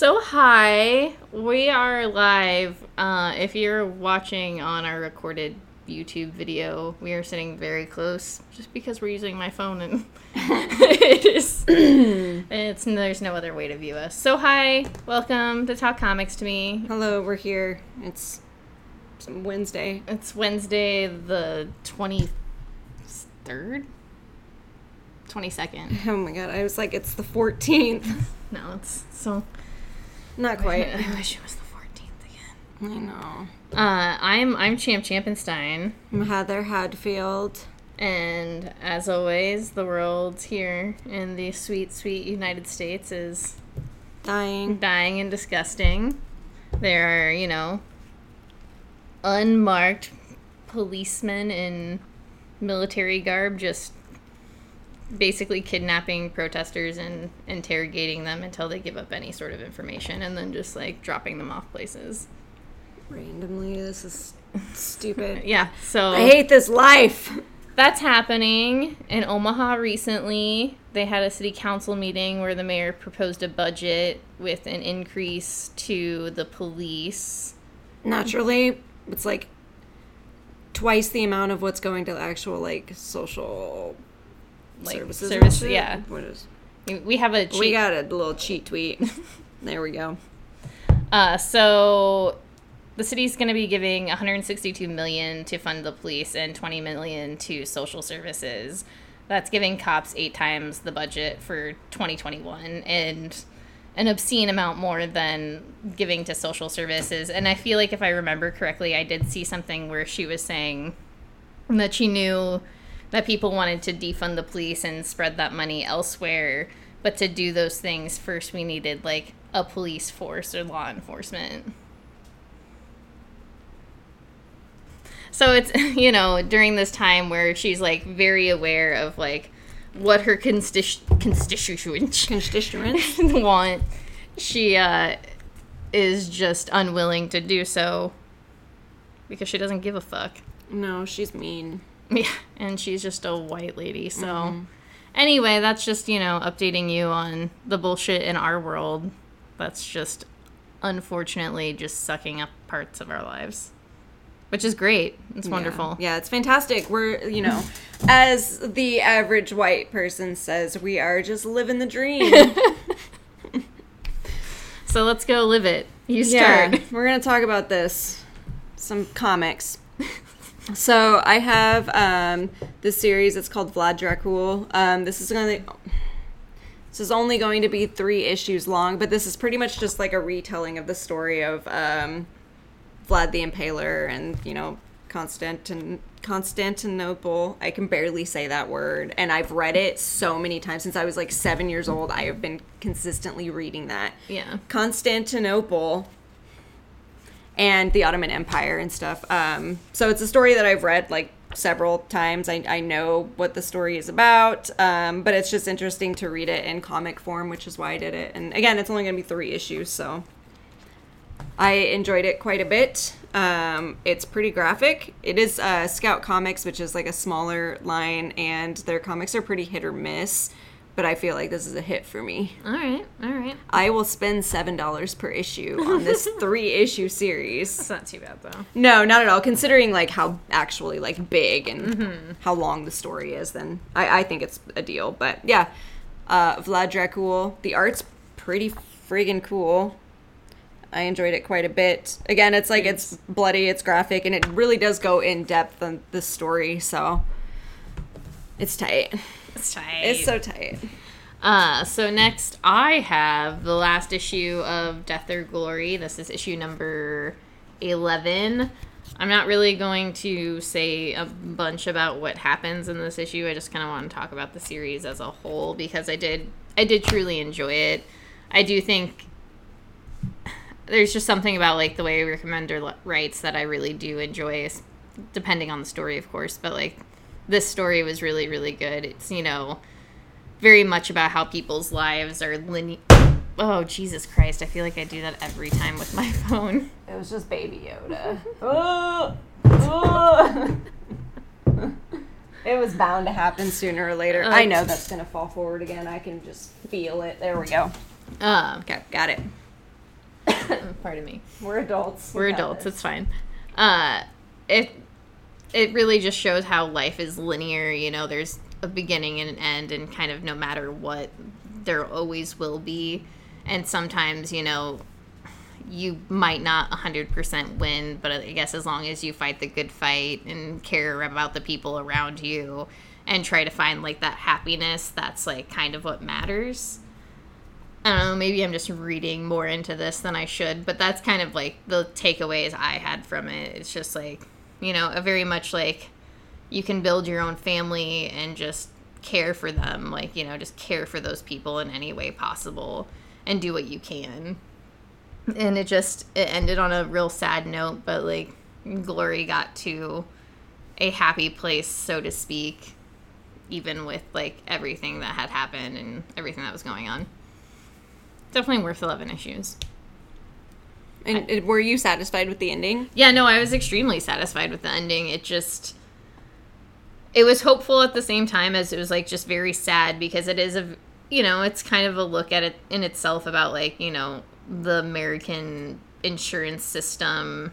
So hi, we are live. Uh, if you're watching on our recorded YouTube video, we are sitting very close, just because we're using my phone and it is. it's there's no other way to view us. So hi, welcome to Talk Comics to me. Hello, we're here. It's some Wednesday. It's Wednesday, the twenty third, twenty second. Oh my god, I was like, it's the 14th. No, it's so. Not quite. I wish it was the fourteenth again. I know. Uh, I'm I'm Champ Champenstein. I'm Heather Hadfield. And as always, the world here in the sweet, sweet United States is Dying. dying and disgusting. There are, you know, unmarked policemen in military garb just basically kidnapping protesters and interrogating them until they give up any sort of information and then just like dropping them off places. Randomly, this is stupid. Yeah, so I hate this life. That's happening in Omaha recently. They had a city council meeting where the mayor proposed a budget with an increase to the police. Naturally, it's like twice the amount of what's going to actual like social Like, services. and service- shit. yeah. What is? We have a cheat. We got a little cheat tweet. there we go. Uh, so the city's going to be giving 162 million to fund the police and 20 million to social services. That's giving cops eight times the budget for 2021 and an obscene amount more than giving to social services. And I feel like if I remember correctly, I did see something where she was saying that she knew that people wanted to defund the police and spread that money elsewhere. But to do those things, first we needed like a police force or law enforcement. So it's, you know, during this time where she's like very aware of like what her constitu- constituents Constituents. want, she uh, is just unwilling to do so because she doesn't give a fuck. no, she's mean. Yeah, and she's just a white lady. So, mm-hmm. anyway, that's just, you know, updating you on the bullshit in our world that's just unfortunately just sucking up parts of our lives. Which is great. It's wonderful. Yeah, it's fantastic. We're, you know, as the average white person says, we are just living the dream. So let's go live it. You yeah, start. we're gonna talk about this. Some comics. so I have um, this series. It's called Vlad Dracul. Um, this is gonna. This is only going to be three issues long, but this is pretty much just like a retelling of the story of um, Vlad the Impaler and you know Constantin Constantinople. I can barely say that word, and I've read it so many times since I was like seven years old. I have been consistently reading that. Yeah. Constantinople and the Ottoman Empire and stuff. Um, so it's a story that I've read like several times. I, I know what the story is about, um, but it's just interesting to read it in comic form, which is why I did it. And again, it's only going to be three issues, so I enjoyed it quite a bit. Um, it's pretty graphic. It is uh, Scout Comics, which is like a smaller line, and their comics are pretty hit or miss. But I feel like this is a hit for me. All right. All right. I will spend seven dollars per issue on this three issue series. It's not too bad though. No, not at all. Considering like how actually like big and how long the story is, then I, I think it's a deal. But yeah, uh, Vlad Dracul. The art's pretty friggin' cool. I enjoyed it quite a bit. Again, it's like it's bloody, it's graphic, and it really does go in depth on the story. So it's tight. It's tight. It's so tight. Uh, so next I have the last issue of Death or Glory. This is issue number 11. I'm not really going to say a bunch about what happens in this issue. I just kind of want to talk about the series as a whole because I did I did truly enjoy it. I do think there's just something about like the way Rick Remender writes that I really do enjoy, depending on the story, of course. But like this story was really really good. It's you know very much about how people's lives are linear. Oh Jesus Christ! I feel like I do that every time with my phone. It was just Baby Yoda. oh, oh. it was bound to happen sooner or later. I know that's gonna fall forward again. I can just feel it. There we go. Uh, Okay, got it. Pardon me. We're adults. We're adults. It's fine. Uh, it it really just shows how life is linear. You know, there's a beginning and an end, and kind of no matter what, there always will be. And sometimes, you know, you might not 100% win, but I guess as long as you fight the good fight and care about the people around you and try to find like that happiness, that's like kind of what matters. I don't know, maybe I'm just reading more into this than I should, but that's kind of like the takeaways I had from it. It's just like, you know, a very much like you can build your own family and just care for them, like, you know, just care for those people in any way possible and do what you can. And it just it ended on a real sad note, but like Glory got to a happy place, so to speak, even with like everything that had happened and everything that was going on definitely worth 11 issues. And I, were you satisfied with the ending? Yeah, no, I was extremely satisfied with the ending. It just it was hopeful at the same time as it was like just very sad because it is a you know, it's kind of a look at it in itself about like, you know, the American insurance system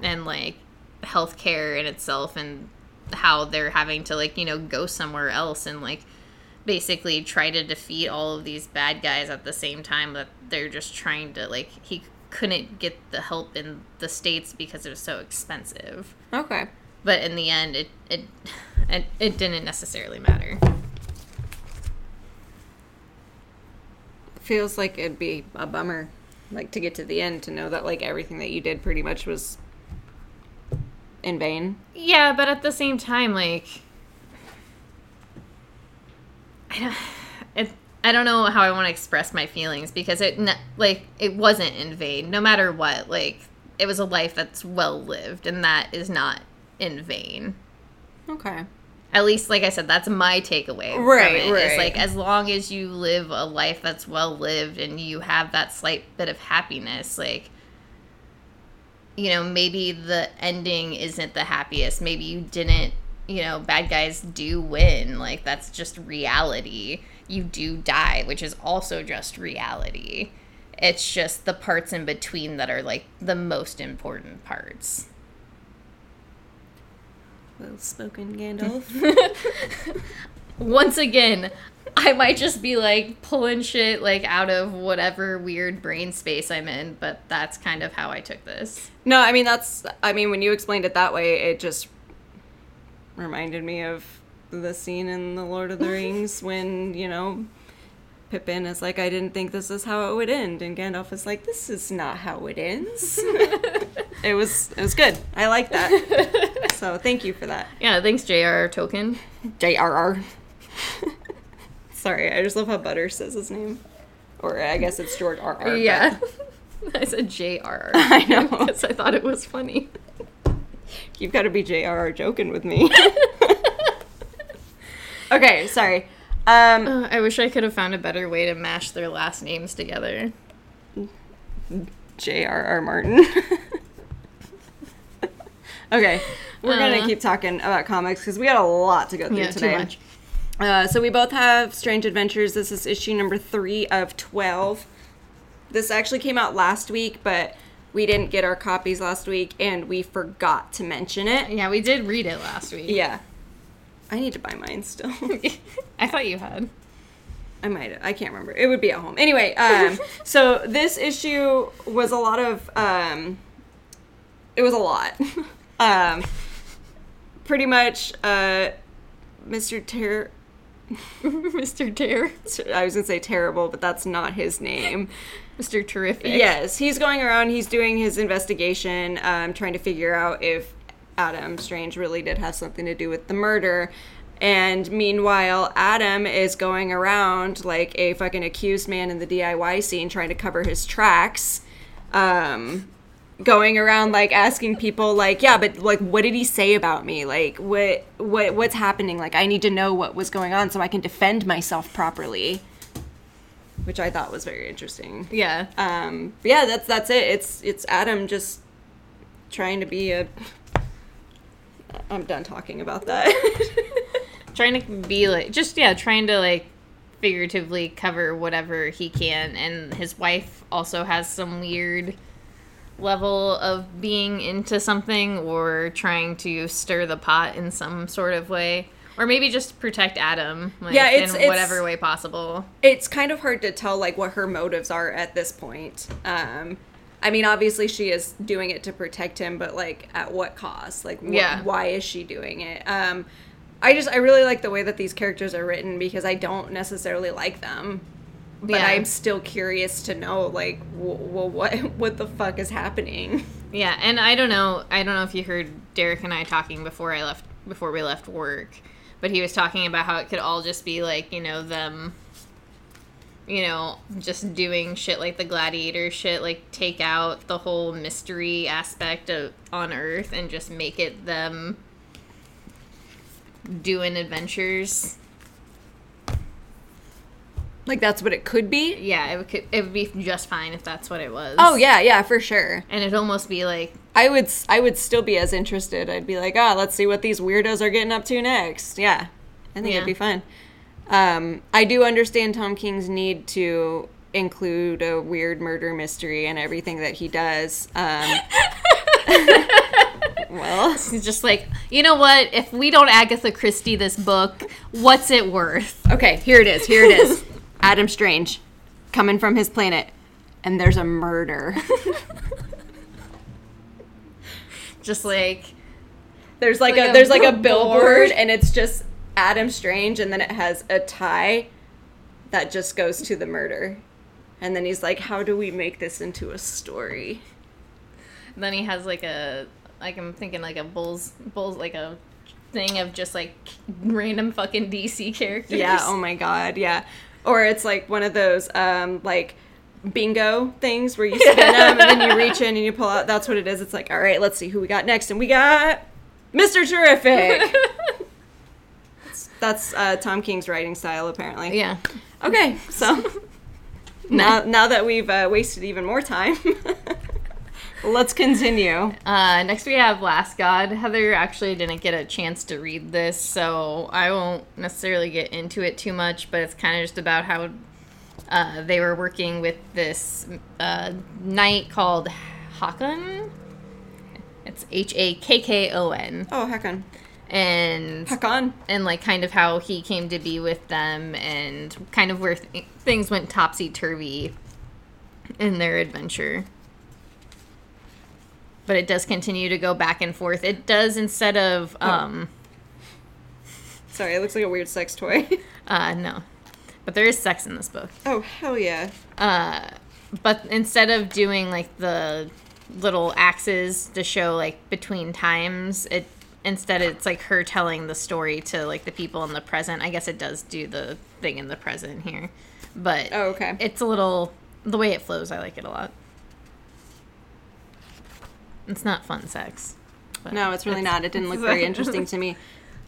and like healthcare in itself and how they're having to like, you know, go somewhere else and like basically try to defeat all of these bad guys at the same time that they're just trying to like he couldn't get the help in the states because it was so expensive. Okay. But in the end it it it, it didn't necessarily matter. Feels like it'd be a bummer like to get to the end to know that like everything that you did pretty much was in vain. Yeah, but at the same time like I don't, it, I don't know how I want to express my feelings because it like it wasn't in vain. No matter what, like it was a life that's well lived, and that is not in vain. Okay. At least, like I said, that's my takeaway. Right, it, right. It's like as long as you live a life that's well lived and you have that slight bit of happiness, like you know, maybe the ending isn't the happiest. Maybe you didn't you know, bad guys do win. Like, that's just reality. You do die, which is also just reality. It's just the parts in between that are like the most important parts. Well spoken, Gandalf. Once again, I might just be like pulling shit like out of whatever weird brain space I'm in, but that's kind of how I took this. No, I mean that's I mean when you explained it that way, it just reminded me of the scene in The Lord of the Rings when, you know, Pippin is like, I didn't think this is how it would end, and Gandalf is like, this is not how it ends. it was it was good. I like that. so thank you for that. Yeah, thanks, J.R.R. Tolkien. J.R.R. Sorry, I just love how Butter says his name. Or I guess it's George R.R. Yeah. I said J.R.R. I know. Because I thought it was funny. You've got to be J.R.R. joking with me. Okay, sorry. Um, uh, I wish I could have found a better way to mash their last names together. J.R.R. Martin. okay, we're gonna Uh. keep talking about comics because we got a lot to go through Yeah, today. too much. Uh, so we both have Strange Adventures. This is issue number three of twelve. This actually came out last week, but we didn't get our copies last week, and we forgot to mention it. Yeah, we did read it last week. Yeah, I need to buy mine still. I thought you had. I might. I can't remember. It would be at home. Anyway, um, so this issue was a lot of. Um, it was a lot. um, pretty much, uh, Mr. Ter. Mr. Dare. I was gonna say terrible, but that's not his name. Mr. Terrific. Yes, he's going around. He's doing his investigation, um, trying to figure out if Adam Strange really did have something to do with the murder. And meanwhile, Adam is going around like a fucking accused man in the DIY scene, trying to cover his tracks. Um, going around like asking people like yeah but like what did he say about me like what what what's happening like i need to know what was going on so i can defend myself properly which i thought was very interesting Yeah. um yeah that's that's it it's it's adam just trying to be a i'm done talking about that trying to be like, just, yeah, trying to like figuratively cover whatever he can. And his wife also has some weird level of being into something or trying to stir the pot in some sort of way. Or maybe just protect Adam, like, Yeah, it's- in whatever way possible. it's kind of hard to tell like what her motives are at this point. Um, I mean, obviously she is doing it to protect him, but like at what cost? Like, wh- Yeah. why is she doing it? Um, I just I really like the way that these characters are written because I don't necessarily like them, but Yeah. I'm still curious to know like, well, what what the fuck is happening? Yeah, and I don't know. I don't know if you heard Derek and I talking before I left before we left work, but he was talking about how it could all just be like you know them, you know, just doing shit like the gladiator shit, like take out the whole mystery aspect of on Earth and just make it them doing adventures. Like that's what it could be. Yeah, it would it would be just fine if that's what it was. Oh yeah, yeah, for sure. and it'd almost be like I would s- I would still be as interested. I'd be like, ah, let's see what these weirdos are getting up to next. Yeah, I think Yeah. it'd be fun. Um, I do understand Tom King's need to include a weird murder mystery and everything that he does. Um, well, He's just like, you know what? If we don't Agatha Christie this book, what's it worth? okay, here it is. Here it is. Adam Strange coming from his planet, and there's a murder. Just like, There's like, Like a, a there's like a billboard. billboard and it's just Adam Strange and then it has a tie that just goes to the murder. And then he's like, "How do we make this into a story?" then he has like a, like I'm thinking like a bulls, bulls like a thing of just like random fucking DC characters. Yeah, oh my god, yeah. Or it's like one of those um like bingo things where you spin them and then you reach in and you pull out. That's what it is. It's like, "All right, let's see who we got next." And we got Mr. Terrific. That's uh, Tom King's writing style apparently. yeah. Okay, so now now that we've uh, wasted even more time, let's continue. Uh, next we have Last God. Heather actually didn't get a chance to read this, so I won't necessarily get into it too much. But it's kind of just about how uh, they were working with this uh, knight called Hakon. It's H A K K O N, Oh, heck on, and and like kind of how he came to be with them, and kind of where th- things went topsy turvy in their adventure. But it does continue to go back and forth. It does instead of um Sorry, it looks like a weird sex toy. uh no. But there is sex in this book. oh hell yeah! Uh but instead of doing like the little axes to show like between times, it instead it's like her telling the story to like the people in the present. I guess it does do the thing in the present here. But Oh okay. it's a little the way it flows, I like it a lot. It's not fun sex. No, it's really not. It didn't look very interesting to me.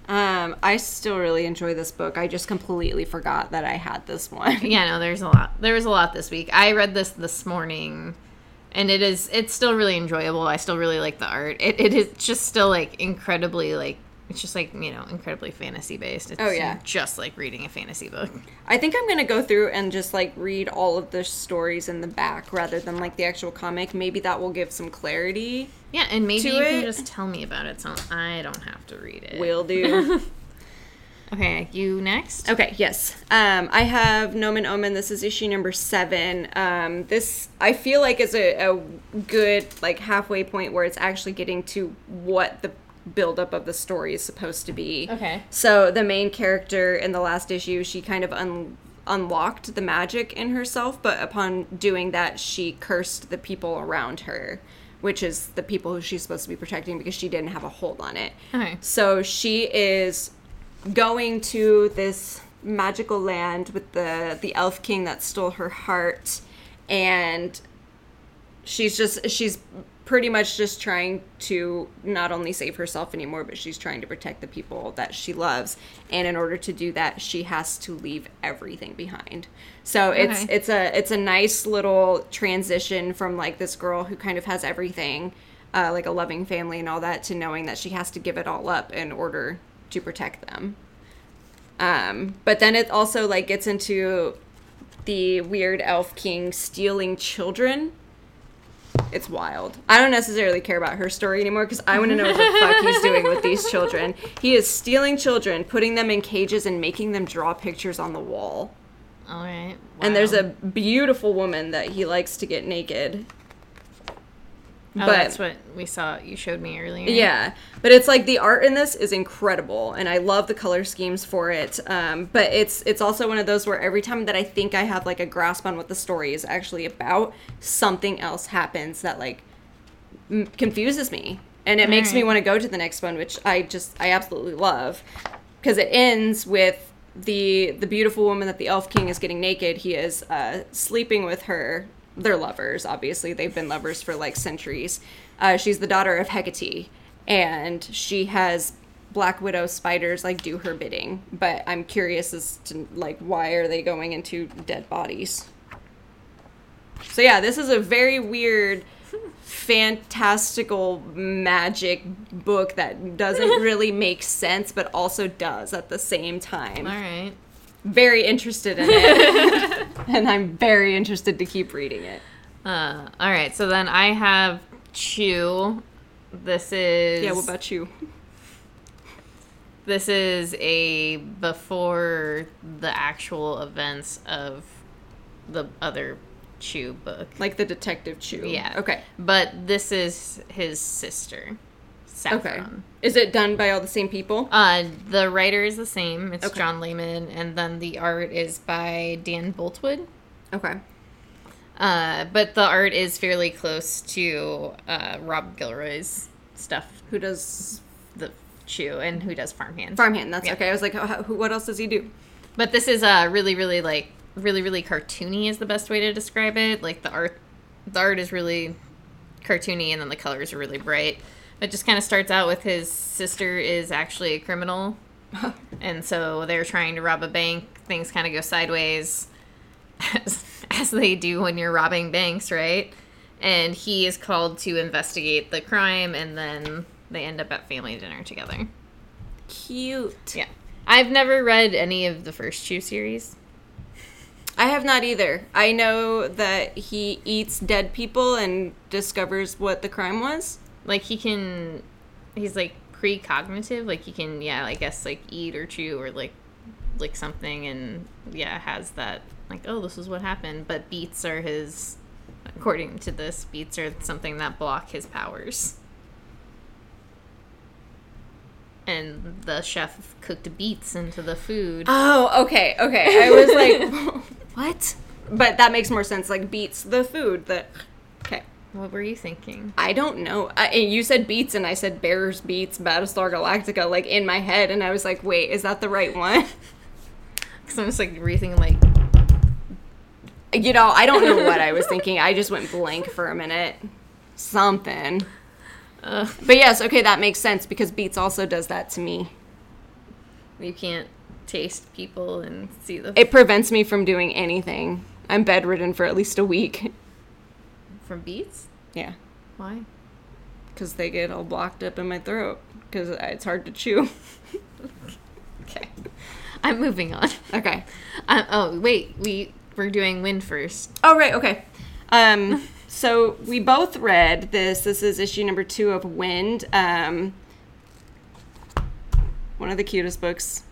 Um, I still really enjoy this book. I just completely forgot that I had this one. yeah, no, there's a lot. There was a lot this week. I read this this morning, and it is it's still really enjoyable. I still really like the art. It it is just still like incredibly like it's just like you know incredibly fantasy based. It's Oh, yeah. just like reading a fantasy book. I think I'm gonna go through and just like read all of the stories in the back rather than like the actual comic. Maybe that will give some clarity. Yeah, and maybe you can just tell me about it, so I don't have to read it. We'll do. Okay, you next. Okay, yes. Um, I have Nomen Omen. This is issue number seven. Um, this I feel like is a, a good like halfway point where it's actually getting to what the buildup of the story is supposed to be. Okay. So the main character in the last issue, she kind of un- unlocked the magic in herself, but upon doing that, she cursed the people around her, which is the people who she's supposed to be protecting because she didn't have a hold on it. Okay. So she is going to this magical land with the the elf king that stole her heart and she's just she's pretty much just trying to not only save herself anymore but she's trying to protect the people that she loves. And in order to do that she has to leave everything behind. So it's it's a it's a nice little transition from like this girl who kind of has everything uh, like a loving family and all that to knowing that she has to give it all up in order to protect them um but then it also like gets into the weird elf king stealing children it's wild. I don't necessarily care about her story anymore because I want to know what the fuck he's doing with these children. He is stealing children, putting them in cages, and making them draw pictures on the wall. All right. And there's a beautiful woman that he likes to get naked. Oh, but- that's what we saw. You showed me earlier. Yeah, but it's like the art in this is incredible, and I love the color schemes for it. Um, but it's it's also one of those where every time that I think I have like a grasp on what the story is actually about, something else happens that like m- confuses me, and it makes me want to go to the next one, which I just I absolutely love because it ends with the the beautiful woman that the elf king is getting naked. He is uh, sleeping with her. They're lovers, obviously. They've been lovers for like centuries. Uh, she's the daughter of Hecate, and she has Black Widow spiders like do her bidding. But I'm curious as to like why are they going into dead bodies? So yeah, this is a very weird, fantastical magic book that doesn't really make sense, but also does at the same time. All right. Very interested in it, and I'm very interested to keep reading it. Uh, all right. So then I have Chu. This is Yeah, what about you? this is a before the actual events of the other Chew book. Like the Detective Chu. Yeah. Okay. But this is his sister, Saffron. Okay. Is it done by all the same people? Uh, the writer is the same. It's Okay. John Layman, and then the art is by Dan Boultwood. Okay. Uh, but the art is fairly close to uh, Rob Guillory's stuff, Who does the Chew, and who does Farmhand. Farmhand? That's Yeah. okay. I was like, how, who, what else does he do? But this is uh, really, really like really, really cartoony is the best way to describe it. Like the art, the art is really cartoony, and then the colors are really bright. It just kind of starts out with his sister is actually a criminal, and so they're trying to rob a bank. Things kind of go sideways, as, as they do when you're robbing banks, right? And he is called to investigate the crime, and then they end up at family dinner together. Cute. Yeah. I've never read any of the first two series. I have not either. I know that he eats dead people and discovers what the crime was. Like he can he's like precognitive, like he can yeah, I guess like eat or chew or like lick something and yeah, has that like, oh this is what happened. But beets are his according to this, beets are something that block his powers. And the chef cooked beets into the food. Oh, okay, okay. I was like, what? But that makes more sense. Like beets the food. That okay. What were you thinking? I don't know. I, and you said Beats, and I said Bears Beets, Battlestar Galactica, like in my head, and I was like, wait, is that the right one? Because I'm just like rethinking like You know, I don't know what I was thinking. I just went blank for a minute. Something. uh, But yes, okay, that makes sense because Beats also does that to me. you can't taste people and see the It prevents me from doing anything. I'm bedridden for at least a week. From beets. Yeah. Why? Because they get all blocked up in my throat. Because it's hard to chew. Okay, I'm moving on. Okay. Um, oh wait, we we're doing Wynd first. Oh, right, okay. Um, so we both read this. This is issue number two of Wynd. Um, one of the cutest books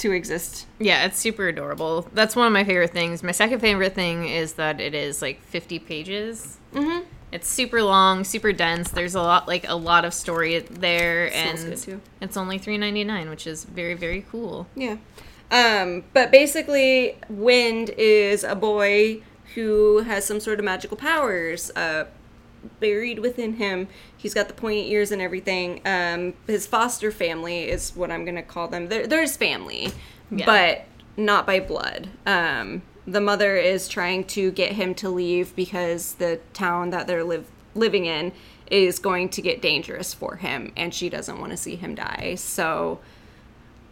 to exist. Yeah, it's super adorable. That's one of my favorite things. My second favorite thing is that it is like 50 pages. Mm-hmm. It's super long, super dense. There's a lot like a lot of story there, Smells and good, too. it's only 3.99, which is very very cool. Yeah. Um, but basically, Wynd is a boy who has some sort of magical powers uh, buried within him. He's got the pointy ears and everything. Um, his foster family is what I'm going to call them. They're, they're his family, Yeah. but not by blood. Um, the mother is trying to get him to leave because the town that they're live, living in is going to get dangerous for him, and she doesn't want to see him die. So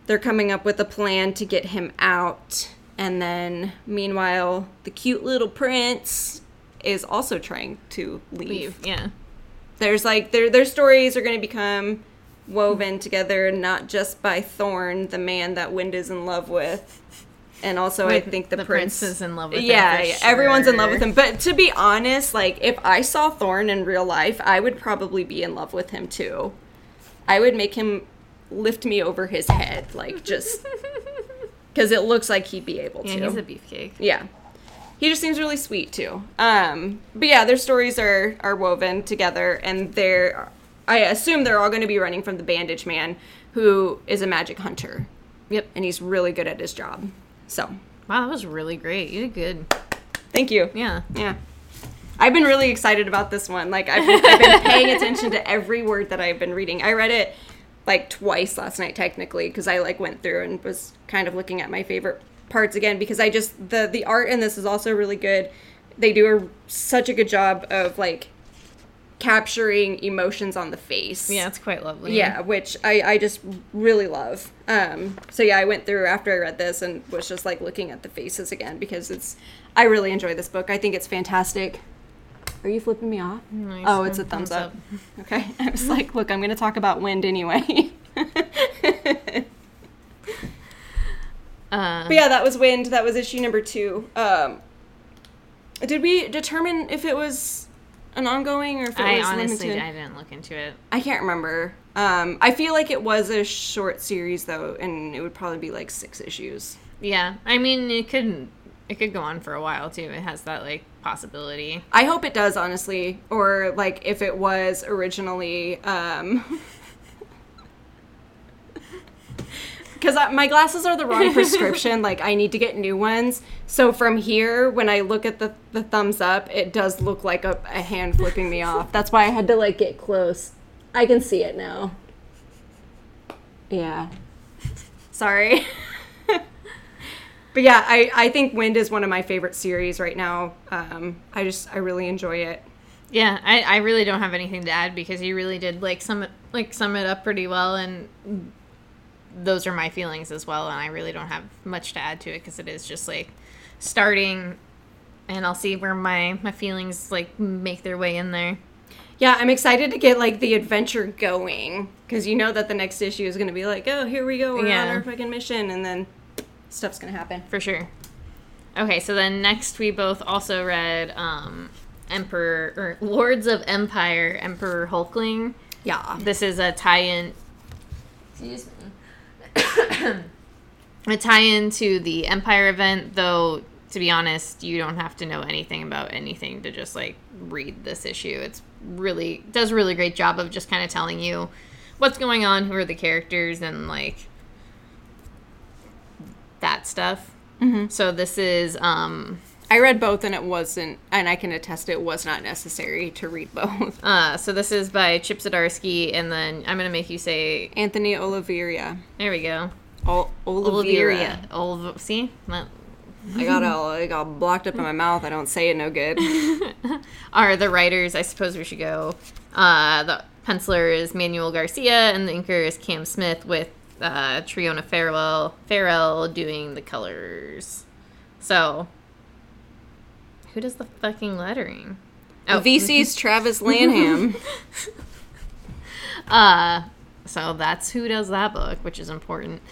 they're coming up with a plan to get him out. And then, meanwhile, the cute little prince is also trying to leave. Leave, yeah. There's like their their stories are going to become woven together, not just by Thorn, the man that Wynd is in love with, and also I think the, the prince, prince is in love with him yeah, yeah, everyone's in love with him. But to be honest, like if I saw Thorn in real life, I would probably be in love with him too. I would make him lift me over his head, like just because it looks like he'd be able Yeah, to. he's a beefcake. Yeah. He just seems really sweet too. Um, but yeah, their stories are are woven together, and they're. I assume they're all going to be running from the Bandage Man, who is a magic hunter, Yep. and he's really good at his job. So, Wow, that was really great. You did good. thank you. Yeah. Yeah. I've been really excited about this one. Like I've, I've been paying attention to every word that I've been reading. I read it like twice last night technically because I like went through and was kind of looking at my favorite parts again because I just the the art in this is also really good. They do a, such a good job of like capturing emotions on the face. Yeah, it's quite lovely. Yeah, which I, I just really love. Um, so yeah, I went through after I read this and was just like looking at the faces again because it's I really enjoy this book. I think it's fantastic. Are you flipping me off? Nice. Oh, it's a thumbs, up. Okay. I was like, look, I'm going to talk about Wynd anyway. Uh, but yeah, that was Wynd. That was issue number two. Um, did we determine if it was an ongoing or if it I was honestly limited? I honestly didn't look into it. I can't remember. Um, I feel like it was a short series though, and it would probably be like six issues. Yeah, I mean it could it could go on for a while too. It has that like possibility. I hope it does, honestly, or like if it was originally. Um, Because my glasses are the wrong prescription. like I need to get new ones. So from here, when I look at the the thumbs up, it does look like a, a hand flipping me off. That's why I had to like get close. I can see it now. Yeah. Sorry. but yeah, I, I think Wynd is one of my favorite series right now. Um, I just I really enjoy it. Yeah, I, I really don't have anything to add because you really did like sum it like sum it up pretty well, and those are my feelings as well. And I really don't have much to add to it because it is just like starting, and I'll see where my my feelings like make their way in there. Yeah, I'm excited to get like the adventure going because you know that the next issue is going to be like, oh, here we go, we're Yeah. on our fucking mission, and then stuff's going to happen. for sure. Okay, so then next we both also read um, Emperor or Lords of Empyre, Emperor Hulkling. Yeah. This is a tie-in. Excuse me. a tie-in to the Empyre event, though. To be honest, you don't have to know anything about anything to just like read this issue. It's really does a really great job of just kind of telling you what's going on, who are the characters, and like that stuff. Mm-hmm. So this is um I read both and it wasn't, and I can attest it was not necessary to read both. uh so this is by Chip Zdarsky, and then I'm gonna make you say Anthony Oliveira. there we go. Ol- Oliveira. Oliveira. Oliv- see? I got all I got blocked up in my mouth. I don't say it no good. are the writers. I suppose we should go. Uh, the penciler is Manuel Garcia, and the inker is Cam Smith with uh, Triona Farrell, Farrell doing the colors. So, who does the fucking lettering? Oh, VC's Travis Lanham. Uh, so that's who does that book, which is important.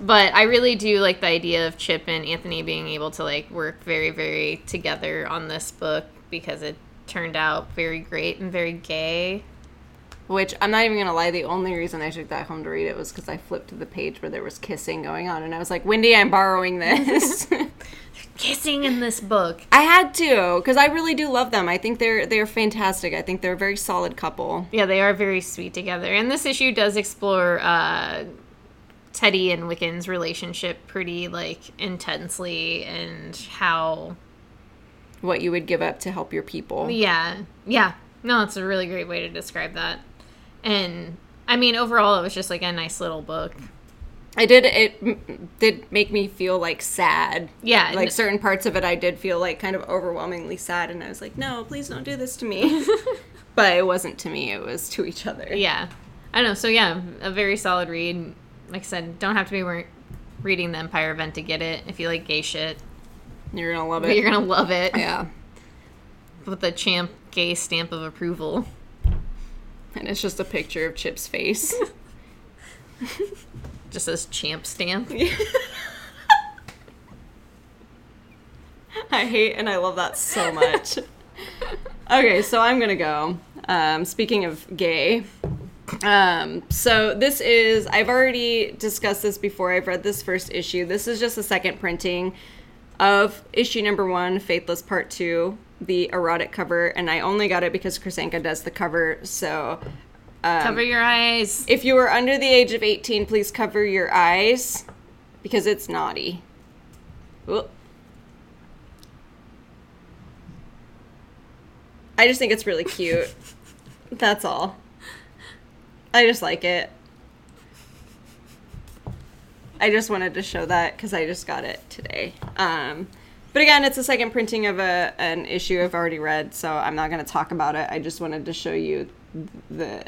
But I really do like the idea of Chip and Anthony being able to like work very, very together on this book because it turned out very great and very gay. Which I'm not even gonna lie, the only reason I took that home to read it was because I flipped to the page where there was kissing going on, and I was like, "Wendy, I'm borrowing this." Kissing in this book. I had to because I really do love them. I think they're they're fantastic. I think they're a very solid couple. Yeah, they are very sweet together. And this issue does explore uh, Teddy and Wiccan's relationship pretty like intensely and how What you would give up to help your people. Yeah, yeah. No, it's a really great way to describe that. And I mean, overall, it was just like a nice little book. I did it m- did make me feel like sad. Yeah, Like certain parts of it, I did feel like kind of overwhelmingly sad, and I was like, "No, please don't do this to me." but it wasn't to me; it was to each other. Yeah, I don't know. So yeah, a very solid read. Like I said, don't have to be re- reading the Empyre event to get it. If you like gay shit, You're gonna love it. you're gonna love it yeah, with the champ gay stamp of approval. and it's just a picture of Chip's face. Just says champ stamp. I hate and I love that so much. okay, so I'm gonna go. Um, speaking of gay, um, so this is I've already discussed this before. I've read this first issue. This is just a second printing of issue number one, Faithless Part Two, the erotic cover, and I only got it because Krasanka does the cover. So Cover your eyes. if you are under the age of 18, please cover your eyes because it's naughty. Oop. I just think it's really cute. That's all. I just like it. I just wanted to show that because I just got it today. Um, but again, it's a second printing of a an issue I've already read, so I'm not going to talk about it. I just wanted to show you the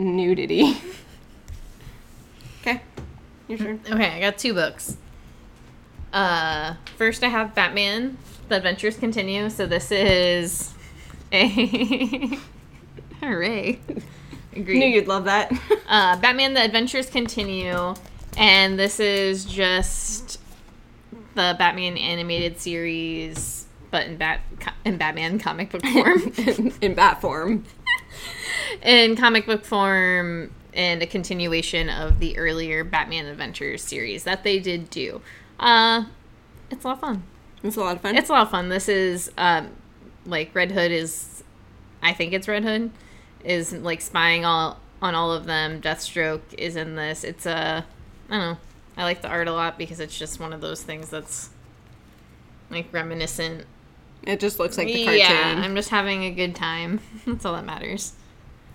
nudity. okay, your turn. Okay, I got two books. Uh, first I have Batman: The Adventures Continue. So this is a hooray. Agreed. Knew you'd love that. uh, Batman: The Adventures Continue, and this is just the Batman animated series, but in bat in Batman comic book form. in, in bat form. In comic book form and a continuation of the earlier Batman Adventures series that they did do. Uh, it's a lot of fun. It's a lot of fun. It's a lot of fun. This is um, like Red Hood is, I think it's Red Hood, is like spying all on all of them. Deathstroke is in this. It's a, I don't know. I like the art a lot because it's just one of those things that's like reminiscent. it just looks like the cartoon. Yeah, I'm just having a good time. That's all that matters.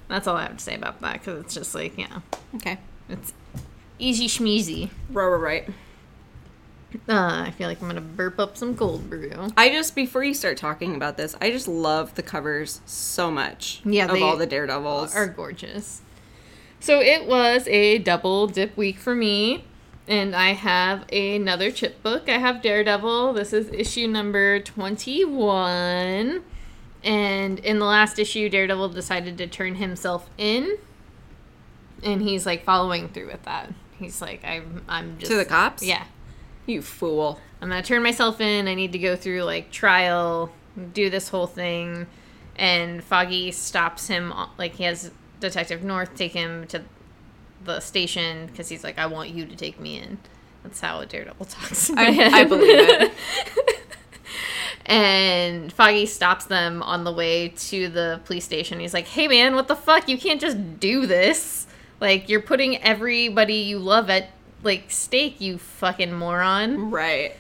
That's all I have to say about that because it's just like yeah, okay. it's easy schmeezy. Row, row, right. Uh, I feel like I'm gonna burp up some cold brew. I just before you start talking about this, I just love the covers so much. Yeah, of they all the Daredevils. Are gorgeous. So it was a double dip week for me. And I have another chip book. I have Daredevil. This is issue number 21. And in the last issue, Daredevil decided to turn himself in. And he's like following through with that. He's like, I'm, I'm just. to the cops. Yeah. You fool. I'm gonna turn myself in. I need to go through like trial, do this whole thing, and Foggy stops him. Like he has Detective North take him to the station because he's like, "I want you to take me in." That's how Daredevil talks. I. I believe it. and Foggy stops them on the way to the police station. He's like, "Hey man, what the fuck? You can't just do this. Like you're putting everybody you love at like stake, you fucking moron." right.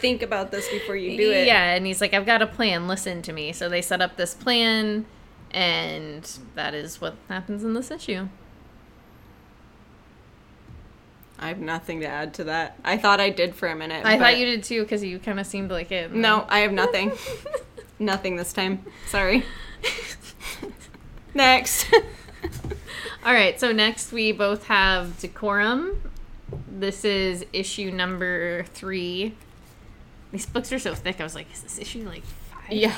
Think about this before you do it. Yeah, and he's like, I've got a plan. Listen to me. So they set up this plan, and that is what happens in this issue. I have nothing to add to that. I thought I did for a minute. I thought you did too, because you kind of seemed like it. No, I have nothing. nothing this time. Sorry. Next. All right, so next we both have Decorum. This is issue number three. These books are so thick. I was like, is this issue like five? yeah.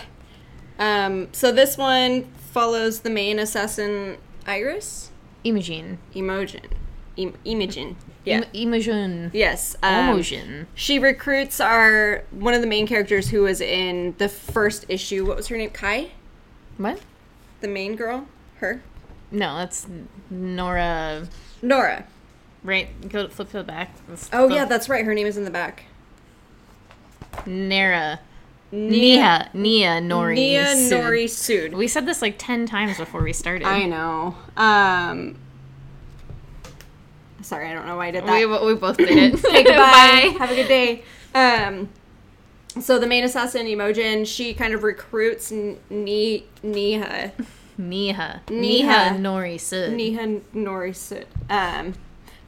Um, so this one follows the main assassin, Iris? Imogen. Imogen. Im- Imogen. Yeah. Im- Imogen. yes. Um, Imogen. She recruits our one of the main characters who was in the first issue. What was her name? Kai? What? The main girl? Her? No, that's Nora. Nora. Right? Go flip to the back. That's Oh the- yeah, that's right. Her name is in the back. Nara. Nia. Nia Nori. Nia. Nori Sood. We said this like 10 times before we started. I know. Um Sorry, I don't know why I did that. we, we both did it. Okay, goodbye. Have a good day. Um, so the main assassin, Imogen, she kind of recruits N- Ni- Niha, Nia. Nia. Nia Nori Sood. Niha Norisut, um,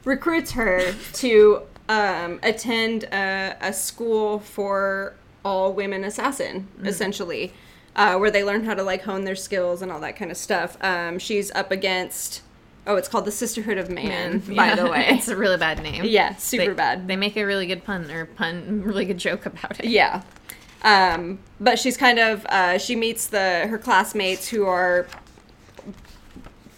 recruits her to um, attend a, a school for all women assassin, essentially, uh, where they learn how to like hone their skills and all that kind of stuff. Um, she's up against, oh, it's called the Sisterhood of Man, by Yeah, the way. it's a really bad name. yeah, super They- bad. They make a really good pun or pun, really good joke about it. Yeah. Um, but she's kind of uh, she meets the her classmates who are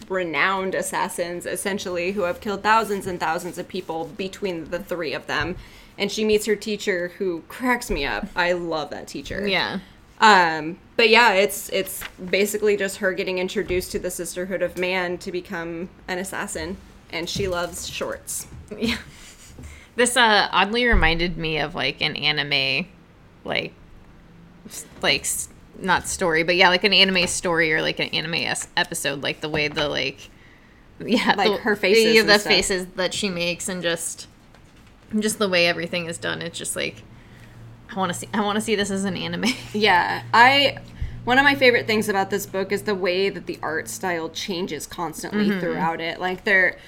renowned assassins, essentially, who have killed thousands and thousands of people between the three of them. And she meets her teacher, who cracks me up. I love that teacher. Yeah. Um, but yeah, it's it's basically just her getting introduced to the Sisterhood of Man to become an assassin, and she loves shorts. Yeah. This uh oddly reminded me of like an anime like like not story, but yeah, like an anime story or like an anime episode like the way the like yeah, Like the, her faces yeah, the faces that she makes and just just the way everything is done. It's just like I want to see I want to see this as an anime. Yeah, I one of my favorite things about this book is the way that the art style changes constantly throughout it. Like there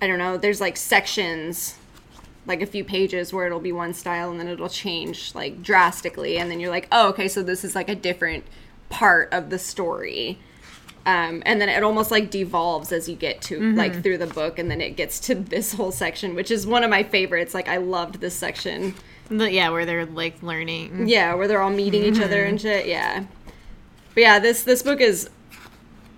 I don't know, there's like sections like a few pages where it'll be one style and then it'll change like drastically and then you're like, "Oh, okay, so this is like a different part of the story." Um, and then it almost like devolves as you get to like through the book and then it gets to this whole section which is one of my favorites like i loved this section The- yeah, where they're like learning. yeah, where they're all meeting each other and shit. Yeah, but yeah, this this book is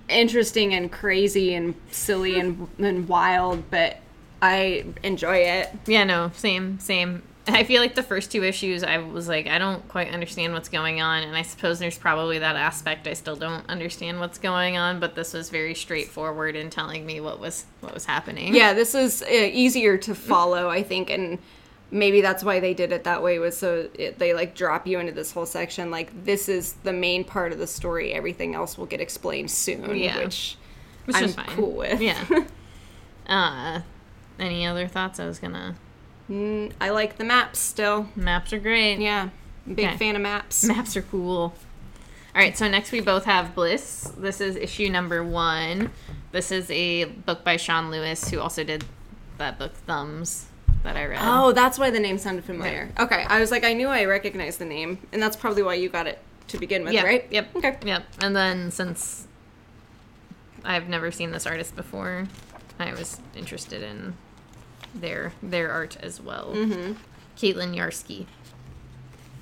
interesting and crazy and silly and and wild, but I enjoy it. Yeah, no, same, same. I feel like the first two issues, I was like, I don't quite understand what's going on, and I suppose there's probably that aspect I still don't understand what's going on. But this was very straightforward in telling me what was what was happening. Yeah, this is uh, easier to follow, I think, and maybe that's why they did it that way was so it, they like drop you into this whole section like this is the main part of the story everything else will get explained soon Yeah. which which I'm fine. cool with. Yeah. uh, any other thoughts? I was gonna. Mm, i like the maps still Maps are great. yeah big Okay. fan of maps Maps are cool. All right, so next we both have Bliss. This is issue number one. This is a book by Sean Lewis, who also did that book Thumbs that I read. Oh, that's why the name sounded familiar. Okay, I was like, I knew I recognized the name, and that's probably why you got it to begin with, right? Yep. Okay. Yep. And then since I've never seen this artist before, I was interested in their their art as well. Mm-hmm. Caitlin Yarsky.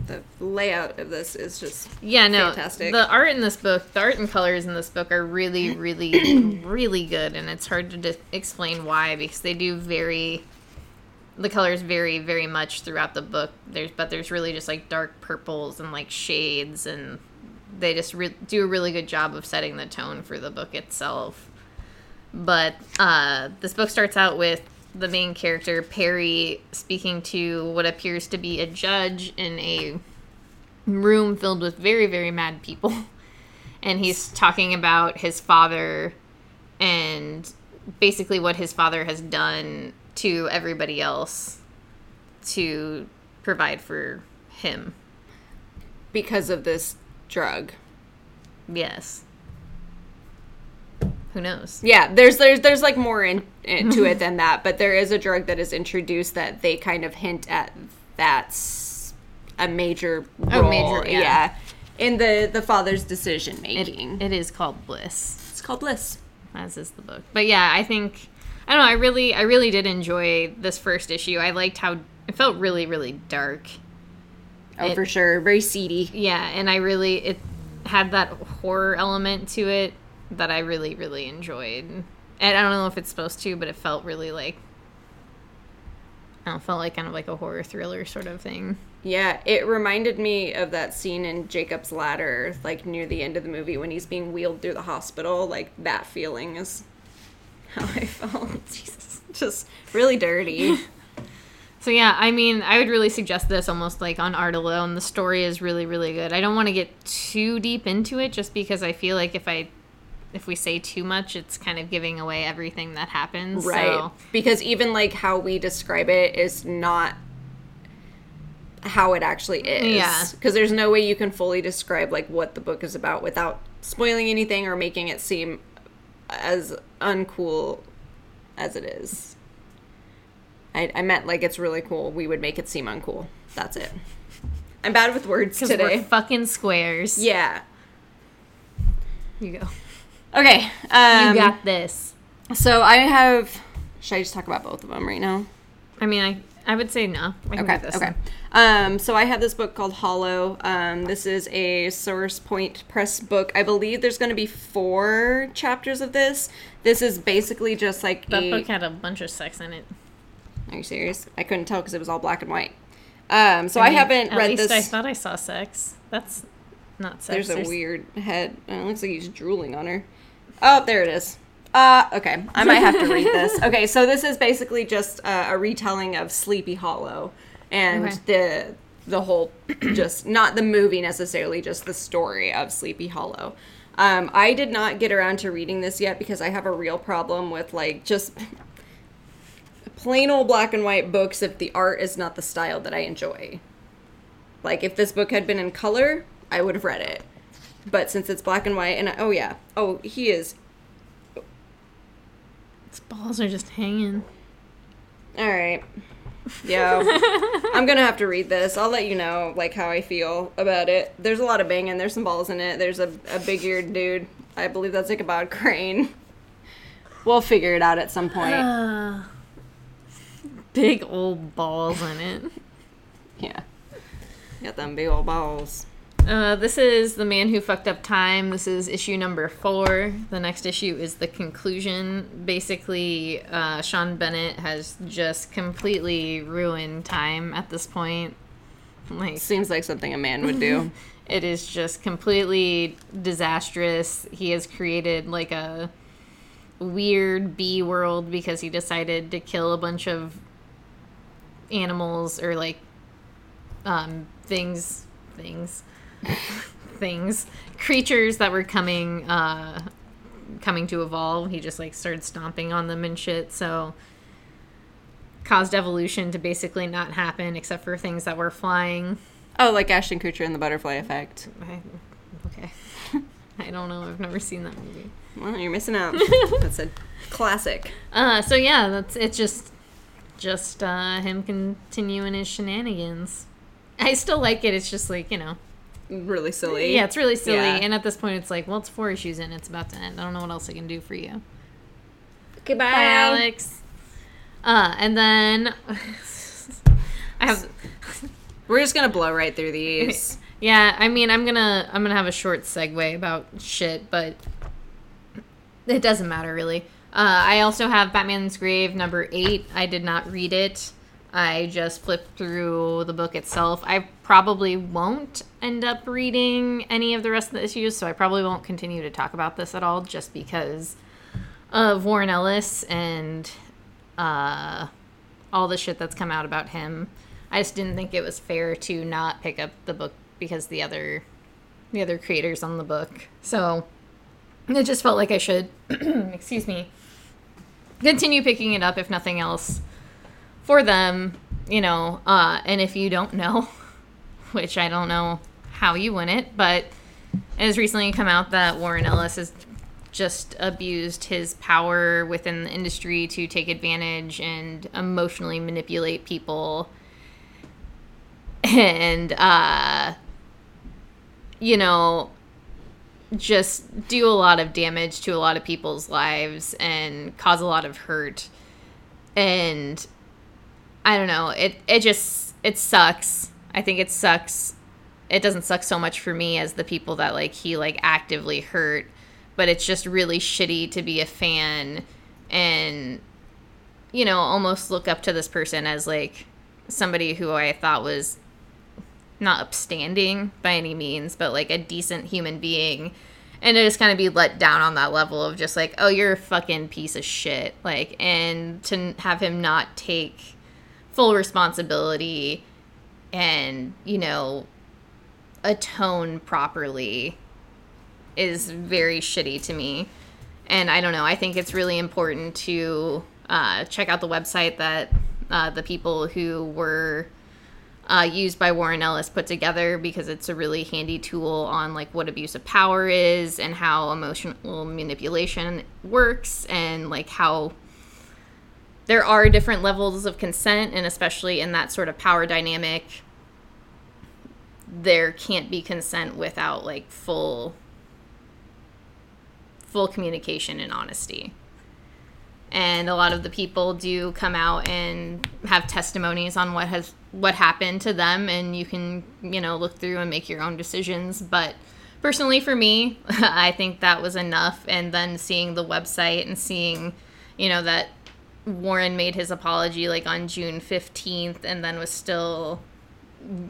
The layout of this is just Yeah, no. Fantastic. The art in this book, the art and colors in this book are really, really, really good, and it's hard to di- explain why because they do very. The colors vary very much throughout the book. There's, but there's really just like dark purples and like shades, and they just re- do a really good job of setting the tone for the book itself. But uh, this book starts out with the main character Perry speaking to what appears to be a judge in a room filled with very very mad people and he's talking about his father and basically what his father has done to everybody else to provide for him because of this drug. yes who knows Yeah, there's there's there's like more in, into it than that, but there is a drug that is introduced that they kind of hint at that's a major oh, role. Oh, major, yeah. in the the father's decision it, making. it is called bliss it's called bliss. as is the book. But yeah, I think I don't know. I really, I really did enjoy this first issue. I liked how it felt really, really dark. Oh, It- for sure, very seedy. Yeah, and I really it had that horror element to it that I really, really enjoyed. And I don't know if it's supposed to, but it felt really like I don't know, felt like kind of like a horror thriller sort of thing. Yeah, it reminded me of that scene in Jacob's Ladder, like near the end of the movie when he's being wheeled through the hospital. Like that feeling is how I felt. Jesus, just really dirty. So yeah, I mean, I would really suggest this almost like on art alone. The story is really, really good. I don't want to get too deep into it just because I feel like if I if we say too much, it's kind of giving away everything that happens. right. So, Because even like how we describe it is not how it actually is. Yeah. Because there's no way you can fully describe like what the book is about without spoiling anything or making it seem as uncool as it is. I, I meant like it's really cool. We would make it seem uncool. That's it. I'm bad with words today. fucking squares. Yeah. You go. Okay. Um, You got this. So I have. Should I just talk about both of them right now? I mean, I I would say no. I can Okay. this. Okay. Um, so I have this book called Hollow. Um, this is a Source Point Press book. I believe there's going to be four chapters of this. This is basically just like That a. book had a bunch of sex in it. Are you serious? I couldn't tell because it was all black and white. Um, so I, mean, haven't read it. At read least this. I thought I saw sex. That's not sex. There's a weird head. It looks like he's drooling on her. Oh, there it is. Uh, okay. I might have to read this. Okay, so this is basically just uh, a retelling of Sleepy Hollow, and Okay. the the whole just not the movie necessarily, just the story of Sleepy Hollow. Um, I did not get around to reading this yet because I have a real problem with like just plain old black and white books if the art is not the style that I enjoy. Like if this book had been in color, I would have read it. But since it's black and white, and I, oh yeah, oh he is His balls are just hanging. all right. Yeah, I'm gonna have to read this. I'll let you know like how I feel about it. There's a lot of banging. There's some balls in it. There's a, a big eared dude. I believe that's like a Ichabod Crane. We'll figure it out at some point. Uh, big old balls in it. Yeah, got them big old balls. Uh, this is The Man Who Fucked Up Time. This is issue number four. The next issue is the conclusion. Basically, uh, Sean Bennett has just completely ruined time at this point. Like, Seems like something a man would do. it is just completely disastrous. He has created like a weird bee world because he decided to kill a bunch of animals or like um, things, things, things, creatures that were coming, uh, coming to evolve. He just like started stomping on them and shit. So caused evolution to basically not happen except for things that were flying. oh, like Ashton Kutcher and the Butterfly Effect. I, okay. I don't know. I've never seen that movie. Well, you're missing out. That's a classic. Uh, so yeah, that's it's just just uh, him continuing his shenanigans. I still like it. It's just like you know, Really silly. yeah, it's really silly. Yeah. And at this point, it's like, well, it's four issues in. It's about to end. I don't know what else I can do for you. Goodbye, Bye, Alex. Uh, and then I have. We're just gonna blow right through these. Yeah, I mean, I'm gonna I'm gonna have a short segue about shit, but it doesn't matter really. Uh, I also have Batman's Grave number eight. I did not read it. I just flipped through the book itself. I probably won't end up reading any of the rest of the issues, so I probably won't continue to talk about this at all, just because of Warren Ellis and uh, all the shit that's come out about him. I just didn't think it was fair to not pick up the book because the other the other creators on the book. So it just felt like I should excuse me continue picking it up if nothing else for them, you know, uh and if you don't know, which I don't know how you win it, but it has recently come out that Warren Ellis has just abused his power within the industry to take advantage and emotionally manipulate people. And uh you know just do a lot of damage to a lot of people's lives and cause a lot of hurt. And i don't know it it just it sucks i think it sucks it doesn't suck so much for me as the people that like he like actively hurt but it's just really shitty to be a fan and you know almost look up to this person as like somebody who i thought was not upstanding by any means, but like a decent human being. And to just kind of be let down on that level of just like, oh, you're a fucking piece of shit. Like, and to have him not take full responsibility and, you know, atone properly is very shitty to me. And I don't know, I think it's really important to uh, check out the website that uh, the people who were uh, used by Warren Ellis put together because it's a really handy tool on like what abuse of power is and how emotional manipulation works and like how there are different levels of consent and especially in that sort of power dynamic there can't be consent without like full full communication and honesty. And a lot of the people do come out and have testimonies on what has what happened to them and you can you know look through and make your own decisions. But personally for me i think that was enough. And then seeing the website and seeing you know that warren made his apology like on june 15th and then was still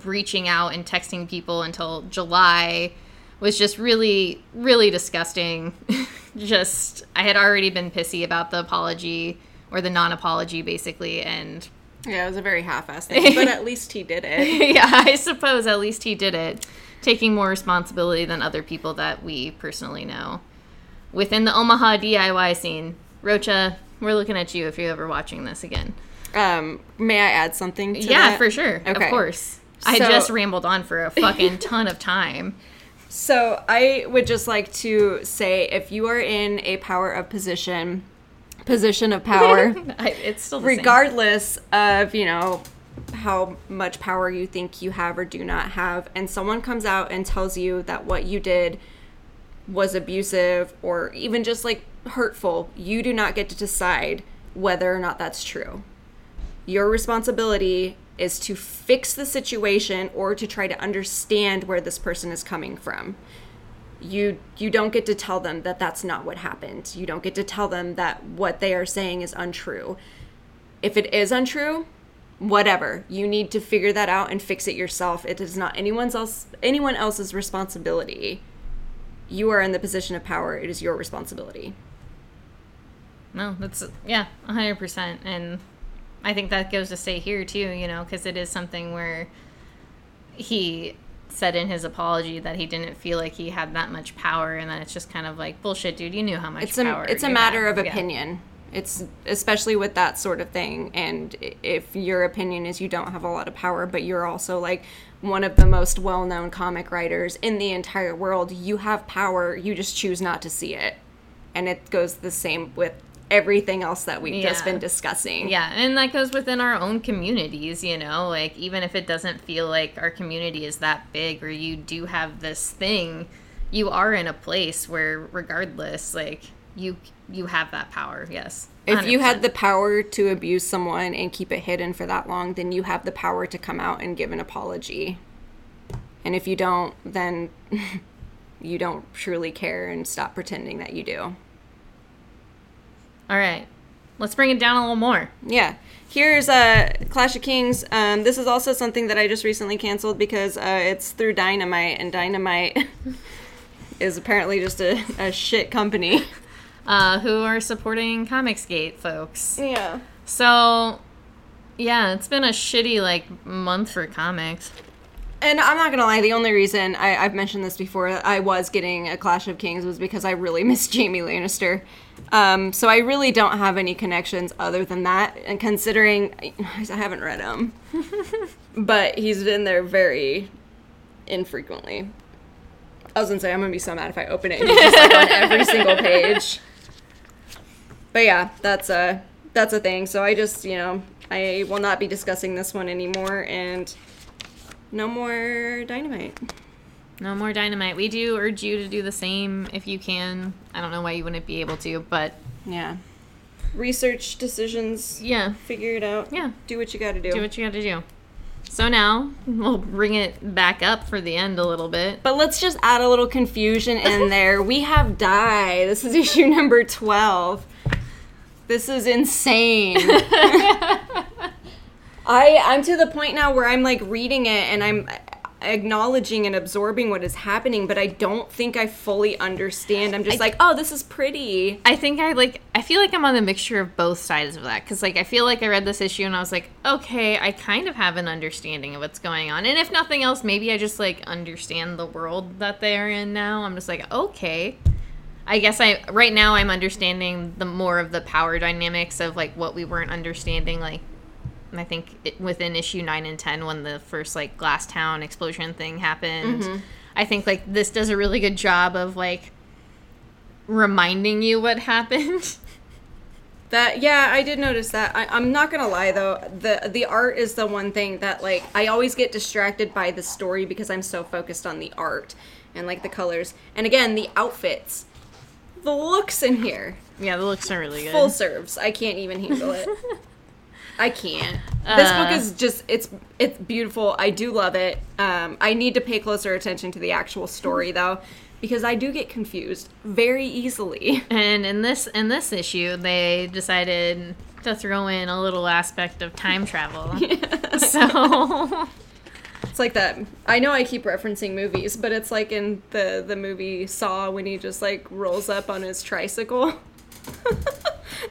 reaching out and texting people until july was just really really disgusting just i had already been pissy about the apology or the non-apology basically and Yeah, it was a very half-assed thing, but at least he did it. yeah, I suppose at least he did it, taking more responsibility than other people that we personally know. Within the Omaha DIY scene, Rocha, we're looking at you if you're ever watching this again. Um, may I add something? To yeah, that? for sure. Okay. Of course. I just rambled on for a fucking ton of time. So I would just like to say, if you are in a power of position, position of power, it's still the same. regardless of you know how much power you think you have or do not have, and someone comes out and tells you that what you did was abusive or even just like hurtful, you do not get to decide whether or not that's true. Your responsibility is to fix the situation or to try to understand where this person is coming from. You you don't get to tell them that that's not what happened. You don't get to tell them that what they are saying is untrue. If it is untrue, whatever. You need to figure that out and fix it yourself. It is not anyone's else anyone else's responsibility. You are in the position of power. It is your responsibility. No, that's yeah, hundred percent, and I think that goes to stay here too. You know, because it is something where he said in his apology that he didn't feel like he had that much power, and then it's just kind of like bullshit, dude. You knew how much It's a power. it's a matter had. of Yeah. opinion. It's especially with that sort of thing. And if your opinion is you don't have a lot of power, but you're also like one of the most well known comic writers in the entire world, you have power. You just choose not to see it. And it goes the same with everything else that we've just been discussing. Yeah, and that goes within our own communities, you know, like even if it doesn't feel like our community is that big or you do have this thing, you are in a place where regardless, like you you have that power, yes. If you had the power to abuse someone and keep it hidden for that long, then you have the power to come out and give an apology. And if you don't, then you don't truly care and stop pretending that you do. All right. Let's bring it down a little more. Yeah. Here's uh, Clash of Kings. Um, this is also something that I just recently canceled because uh, it's through Dynamite, and Dynamite is apparently just a, a shit company. Uh, who are supporting Comicsgate folks. Yeah. So, yeah, it's been a shitty like month for comics. And I'm not gonna lie, the only reason I, I've mentioned this before, I was getting a Clash of Kings was because I really miss Jaime Lannister. Um, so I really don't have any connections other than that. And considering I haven't read him, but he's been there very infrequently. I was gonna say I'm gonna be so mad if I open it and he's just like on every single page. But yeah, that's a that's a thing. So I just you know I will not be discussing this one anymore and no more dynamite. No more dynamite. We do urge you to do the same if you can. I don't know why you wouldn't be able to, but Yeah. Research decisions. yeah, Figure it out. Yeah. Do what you got to do. do what you got to do. So now we'll bring it back up for the end a little bit. But let's just add a little confusion in there. We have Die. This is issue number 12. This is insane. I I'm to the point now where I'm like reading it and I'm acknowledging and absorbing what is happening, but I don't think I fully understand. I'm just like, "Oh, this is pretty." I think I like. I feel like I'm on the mixture of both sides of that because, like, I feel like I read this issue and I was like, okay, I kind of have an understanding of what's going on, and if nothing else, maybe I just like understand the world that they're in now. I'm just like, okay. I guess I right now I'm understanding the more of the power dynamics of like what we weren't understanding like I think it, within issue 9 and 10 when the first like glass town explosion thing happened. Mm-hmm. I think like this does a really good job of like reminding you what happened. That yeah, I did notice that. I, I'm not gonna lie though, the the art is the one thing that like I always get distracted by the story because I'm so focused on the art and like the colors. And again, the outfits, the looks in here, Yeah, the looks are really good. full serves. I can't even handle it. I can't. This book Uh. is just it's it's beautiful. I do love it. Um, I need to pay closer attention to the actual story though, because I do get confused very easily. And in this in this issue, they decided to throw in a little aspect of time travel. So It's like that. I know I keep referencing movies, but it's like in the the movie Saw when he just like rolls up on his tricycle.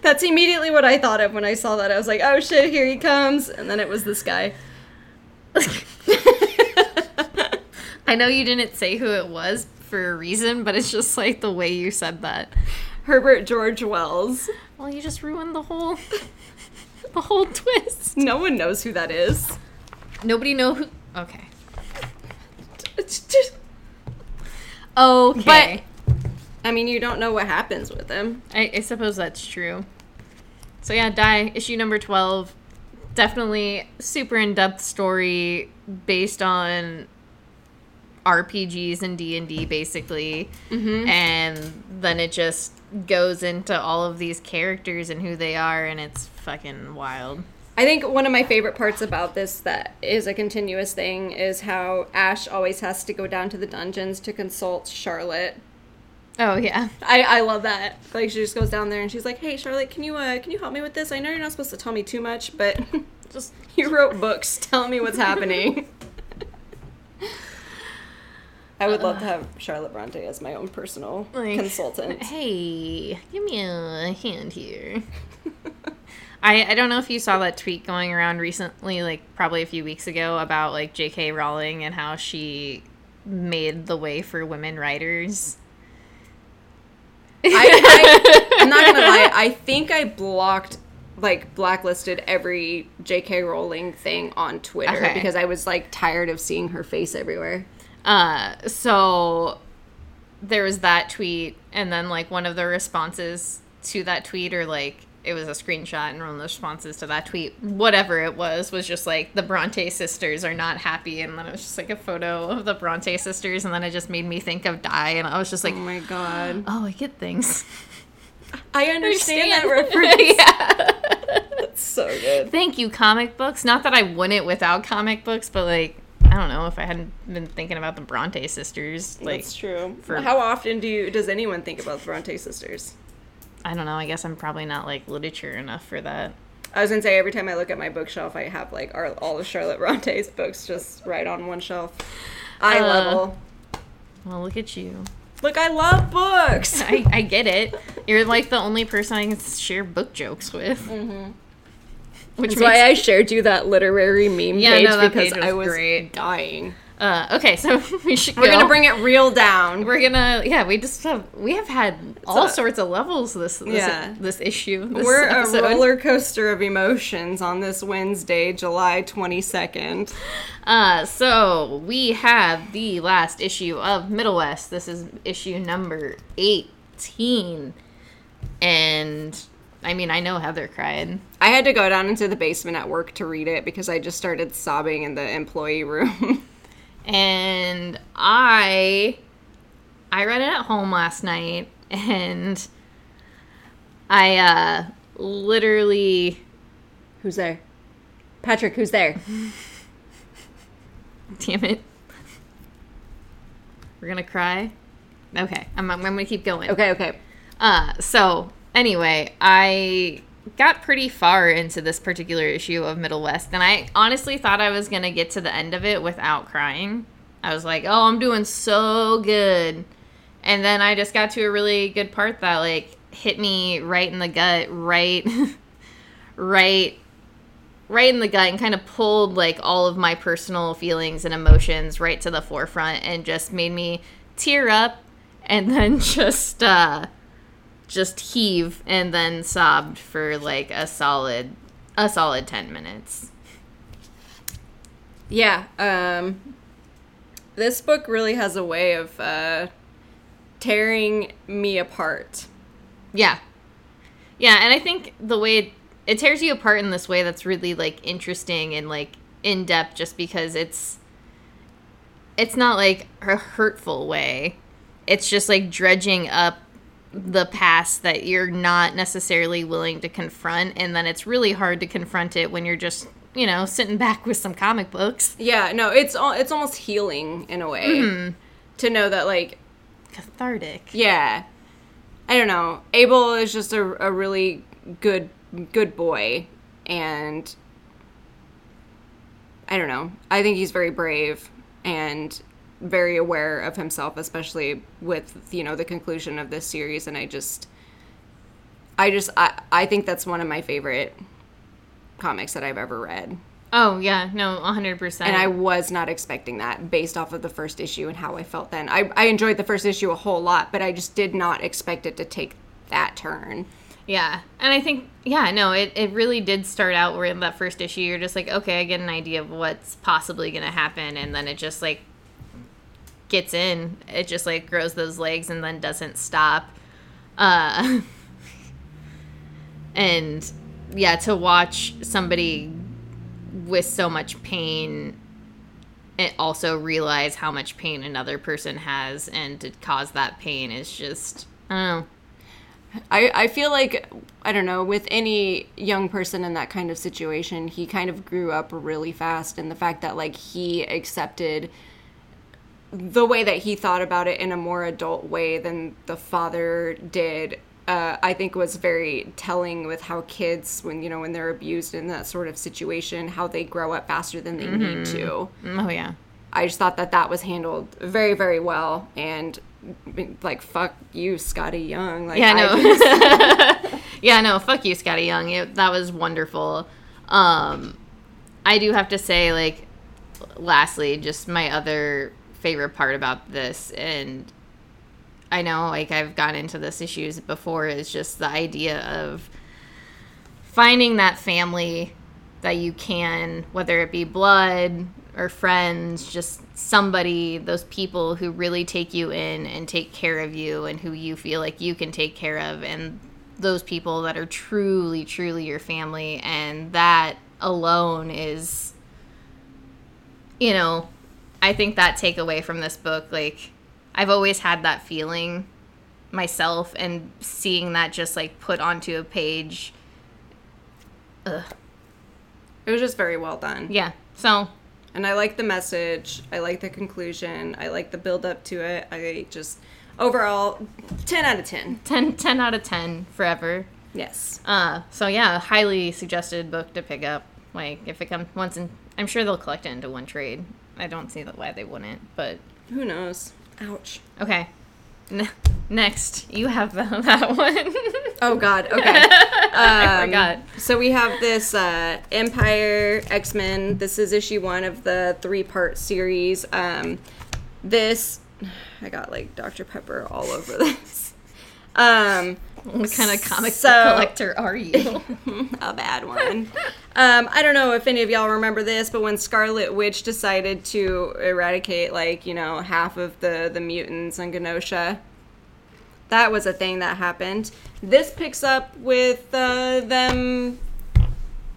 That's immediately what I thought of when I saw that. I was like, "Oh shit, here he comes!" And then it was this guy. I know you didn't say who it was for a reason, but it's just like the way you said that. Herbert George Wells. Well, you just ruined the whole the whole twist. No one knows who that is. Nobody know who. Okay. Okay. I mean, you don't know what happens with him. I, I suppose that's true. So yeah, Die issue number twelve, definitely super in depth story based on RPGs and D and D basically, mm-hmm. and then it just goes into all of these characters and who they are, and it's fucking wild. I think one of my favorite parts about this that is a continuous thing is how Ash always has to go down to the dungeons to consult Charlotte. Oh yeah, I, I love that. Like she just goes down there and she's like, "Hey Charlotte, can you uh can you help me with this? I know you're not supposed to tell me too much, but just you wrote books. Tell me what's happening." I would love to have Charlotte Bronte as my own personal Like, consultant. Hey, give me a hand here. I, I don't know if you saw that tweet going around recently, like probably a few weeks ago, about like J.K. Rowling and how she made the way for women writers. I, I'm not gonna lie. I think I blocked, like, blacklisted every J.K. Rowling thing on Twitter Okay. because I was like tired of seeing her face everywhere. Uh, so there was that tweet, and then like one of the responses to that tweet, or like it was a screenshot, and one of the responses to that tweet, whatever it was, was just like the Bronte sisters are not happy, and then it was just like a photo of the Bronte sisters, and then it just made me think of Die, and I was just like, Oh my god. oh, I get things. I understand that Understand. reference. yeah. It's so good. Thank you, comic books. Not that I wouldn't without comic books, but like. I don't know if I hadn't been thinking about the Bronte sisters. Like, That's true. for- How often do you does anyone think about the Bronte sisters? I don't know. I guess I'm probably not like literature enough for that. I was gonna say every time I look at my bookshelf, I have like our, all of Charlotte Bronte's books just right on one shelf. Eye Uh, level. Well, look at you. Look, I love books. I, I get it. You're like the only person I can share book jokes with. Mm-hmm. Which makes, why I shared you that literary meme Yeah, page no, because page was I was great. dying. Uh, okay, so we should. We're go. gonna bring it real down. We're gonna. Yeah, we just have. We have had all sorts of levels this this, Yeah. this issue. This We're a roller coaster of emotions on this Wednesday, July twenty second. Uh, so we have the last issue of Middle West. This is issue number eighteen, and I mean I know Heather cried. I had to go down into the basement at work to read it because I just started sobbing in the employee room. and I I read it at home last night and I uh literally who's there? Patrick, who's there? damn it we're gonna cry okay I'm, I'm gonna keep going Okay, okay. uh so anyway I got pretty far into this particular issue of Middle West and I honestly thought I was gonna get to the end of it without crying. I was like oh I'm doing so good. And then I just got to a really good part that like hit me right in the gut, right, right, right in the gut, and kind of pulled like all of my personal feelings and emotions right to the forefront, and just made me tear up, and then just uh, just heave, and then sobbed for like a solid, a solid ten minutes. Yeah, um this book really has a way of uh tearing me apart. Yeah. Yeah, and I think the way it, it tears you apart in this way that's really like interesting and like in depth just because it's it's not like a hurtful way. It's just like dredging up the past that you're not necessarily willing to confront and then it's really hard to confront it when you're just you know sitting back with some comic books Yeah, no, it's all it's almost healing in a way mm-hmm. to know that like cathartic yeah, I don't know. Abel is just a, a really good good boy, and I don't know. I think he's very brave and very aware of himself, especially with you know the conclusion of this series. And I just, I just, I I think that's one of my favorite comics that I've ever read. oh yeah no 100% And I was not expecting that based off of the first issue and how I felt then. I, I enjoyed the first issue a whole lot, but I just did not expect it to take that turn. Yeah. And I think, yeah, no, it, it really did start out where in that first issue, you're just like, okay, I get an idea of what's possibly going to happen. And then it just like gets in. It just like grows those legs and then doesn't stop. Uh, and yeah, to watch somebody with so much pain and also realize how much pain another person has and to cause that pain is just, I don't know. I, I feel like, I don't know, with any young person in that kind of situation, he kind of grew up really fast. And the fact that, like, he accepted the way that he thought about it in a more adult way than the father did uh, I think was very telling with how kids, when you know when they're abused in that sort of situation, how they grow up faster than they need to. Oh, yeah. I just thought that that was handled very, very well, and like fuck you, Skottie Young. Like, Yeah, I no. yeah, no. Fuck you, Skottie Young. It, that was wonderful. Um, I do have to say, like, lastly, just my other favorite part about this, and I know, like, I've gone into this issues before, is just the idea of finding that family that you can, whether it be blood or friends, just somebody, those people who really take you in and take care of you and who you feel like you can take care of, and those people that are truly, truly your family. And that alone is, you know, I think that takeaway from this book, like, I've always had that feeling myself, and seeing that just like put onto a page. Ugh. it was just very well done. Yeah. So And I like the message. I like the conclusion. I like the build up to it. I just overall 10 out of 10. 10, 10 out of 10 forever. Yes. Uh, so yeah, highly suggested book to pick up. Like if it comes once in, I'm sure they'll collect it into one trade. I don't see that why they wouldn't, but Who knows? Ouch. okay. N- next, you have the, that one. Oh god. Okay. I Um, forgot. So we have this uh, Empyre X Men. This is issue one of the three part series. Um, this, I got like Dr. Pepper all over this. Um, What kind of comic book collector are you? a bad one. Um, I don't know if any of y'all remember this, but when Scarlet Witch decided to eradicate, like you know, half of the the mutants in Genosha, that was a thing that happened. This picks up with uh, them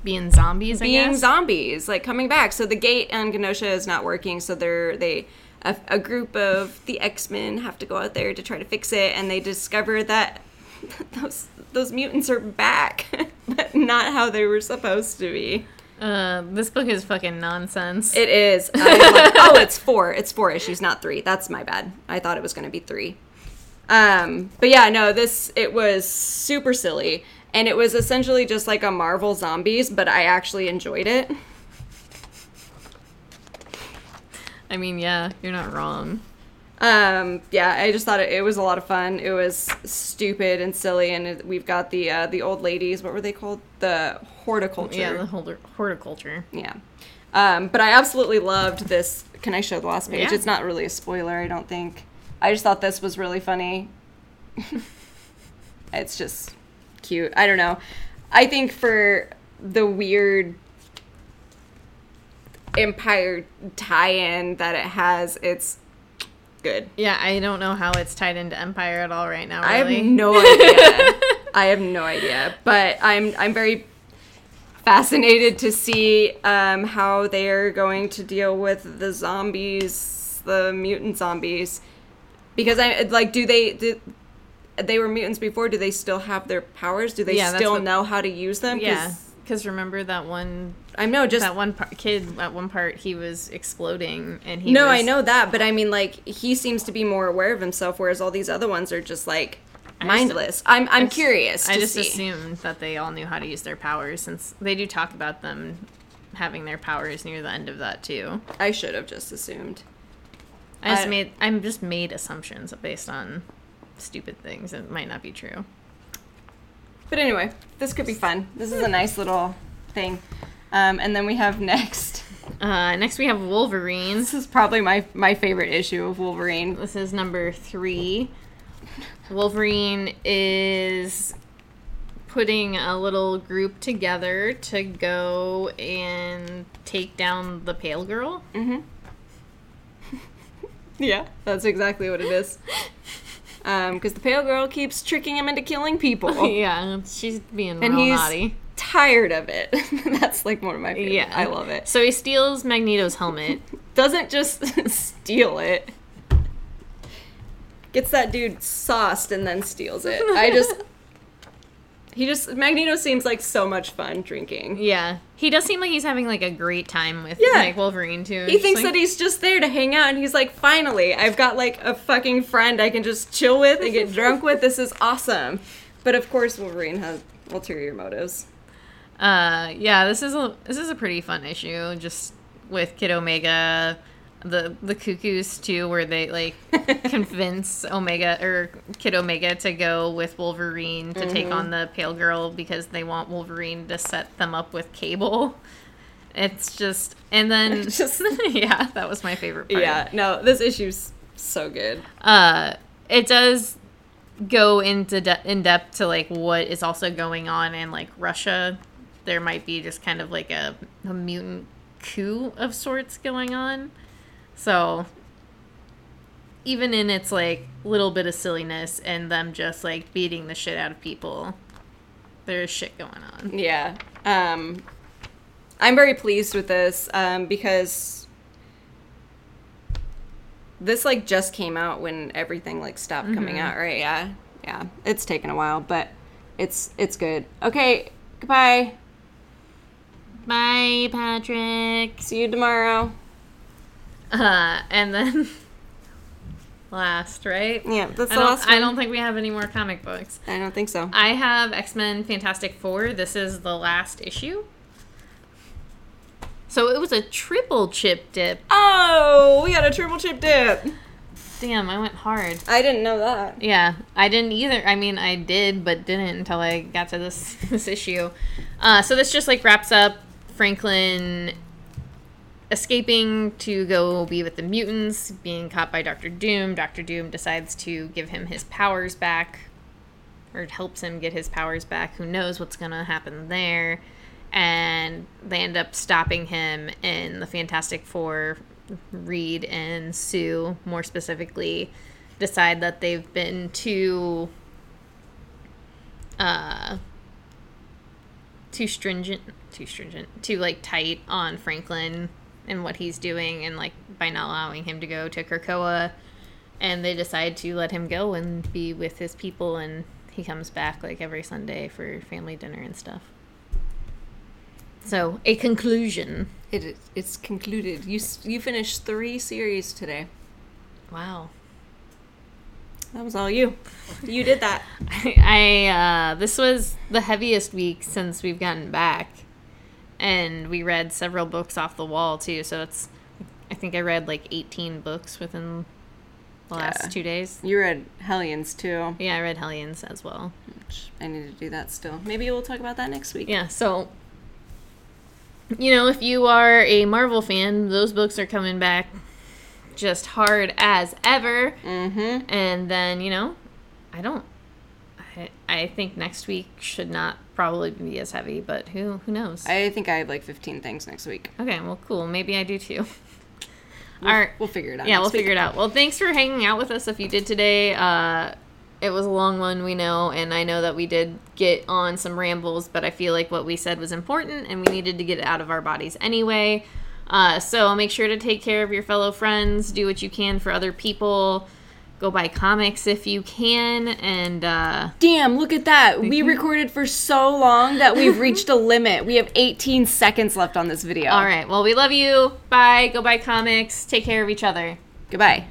Being zombies, I being guess. zombies, like coming back. So the gate on Genosha is not working. So they're they a, a group of the X Men have to go out there to try to fix it, and they discover that those those mutants are back, but not how they were supposed to be. uh, this book is fucking nonsense. It is. Love- oh, it's four. It's four issues, not three. That's my bad. I thought it was going to be three. Um, but yeah, no, this it was super silly, and it was essentially just like a Marvel zombies, but I actually enjoyed it. I mean, yeah, you're not wrong. Um, yeah, I just thought it, it was a lot of fun. It was stupid and silly, and it, we've got the uh, the old ladies. What were they called? The Hordeculture. Yeah, the Hordeculture. Yeah. Um, but I absolutely loved this. Can I show the last page? Yeah. It's not really a spoiler, I don't think. I just thought this was really funny. it's just cute. I don't know. I think for the weird Empyre tie in that it has, it's good. Yeah, I don't know how it's tied into Empyre at all right now. I Really. have no idea. I have no idea, but I'm I'm very fascinated to see um, how they are going to deal with the zombies, the mutant zombies, because I like do they do, they were mutants before, do they still have their powers? Do they Yeah, still what- know how to use them? Yeah, because remember that one I know. Just that one par- kid at one part he was exploding and he no, was, I know that, but I mean, like he seems to be more aware of himself, whereas all these other ones are just like just- mindless. I'm I'm I just- curious. I just see. assumed that they all knew how to use their powers since they do talk about them having their powers near the end of that too. I should have just assumed. I just I- made I'm just made assumptions based on stupid things that might not be true. But anyway, this could be fun. This is a nice little thing. Um, and then we have next. Uh, next we have Wolverine. This is probably my my favorite issue of Wolverine. This is number three. Wolverine is putting a little group together to go and take down the Pale Girl. Mhm. Yeah, that's exactly what it is. Um, because the pale girl keeps tricking him into killing people, yeah, she's being and real he's naughty. tired of it. that's like one of my favorite. Yeah, I love it. So he steals Magneto's helmet. Doesn't just steal it. Gets that dude sauced and then steals it. I just. He just Magneto seems like so much fun drinking. Yeah, he does seem like he's having like a great time with Yeah. like Wolverine too. He thinks that he's just there to hang out, and he's like, finally, I've got like a fucking friend I can just chill with and get drunk with. This is awesome. But of course, Wolverine has ulterior motives. Uh, yeah, this is a this is a pretty fun issue. Just with Kid Omega, the the Cuckoos too, where they like convince Omega or Kid Omega to go with Wolverine to take on the Pale Girl because they want Wolverine to set them up with Cable. It's just and then Just- yeah, that was my favorite part. Yeah, no, this issue's so good. uh it does go into de- in depth to like what is also going on in like Russia. There might be just kind of like a, a mutant coup of sorts going on. So even in its like little bit of silliness and them just like beating the shit out of people, there's shit going on. Yeah. Um, I'm very pleased with this um, because this like just came out when everything like stopped coming out, right? Yeah. Yeah. It's taken a while, but it's it's good. Okay. Goodbye. Bye, Patrick. See you tomorrow. Uh, and then last, right? Yeah, that's I the don't, I don't think we have any more comic books. I don't think so. I have X Men Fantastic Four. This is the last issue. So it was a triple chip dip. Oh, we got a triple chip dip. Damn, I went hard. I didn't know that. Yeah, I didn't either. I mean, I did, but didn't until I got to this this issue. Uh, so this just like wraps up Franklin escaping to go be with the mutants, being caught by Doctor Doom. Doctor Doom decides to give him his powers back, or helps him get his powers back. Who knows what's gonna happen there? And they end up stopping him, and the Fantastic Four, Reed and Sue, more specifically, decide that they've been too uh too stringent too stringent too like tight on franklin and what he's doing and like by not allowing him to go to krakoa and they decide to let him go and be with his people and he comes back like every sunday for family dinner and stuff so a conclusion It is, it's concluded. You you finished three series today. wow That was all you. You did that. I uh, this was the heaviest week since we've gotten back, and we read several books off the wall too. So it's, I think I read like eighteen books within the last Yeah. two days. You read Hellions too. Yeah, I read Hellions as well. Which I need to do that still. Maybe we'll talk about that next week. Yeah, so you know, if you are a Marvel fan, those books are coming back just hard as ever. Mm-hmm. And then, you know, I don't I, I think next week should not probably be as heavy, but who who knows? I think I have like 15 things next week. okay, well cool. Maybe I do too. We'll, All right. we'll figure it out. Yeah, we'll week. figure it out. Well, thanks for hanging out with us if you did today. Uh, it was a long one, we know, and I know that we did get on some rambles, but I feel like what we said was important and we needed to get it out of our bodies anyway. Uh, so make sure to take care of your fellow friends, do what you can for other people. Go buy comics if you can. And uh, Damn, look at that. We recorded for so long that we've reached a limit. We have 18 seconds left on this video. all right. Well, we love you. Bye. Go buy comics. Take care of each other. Goodbye.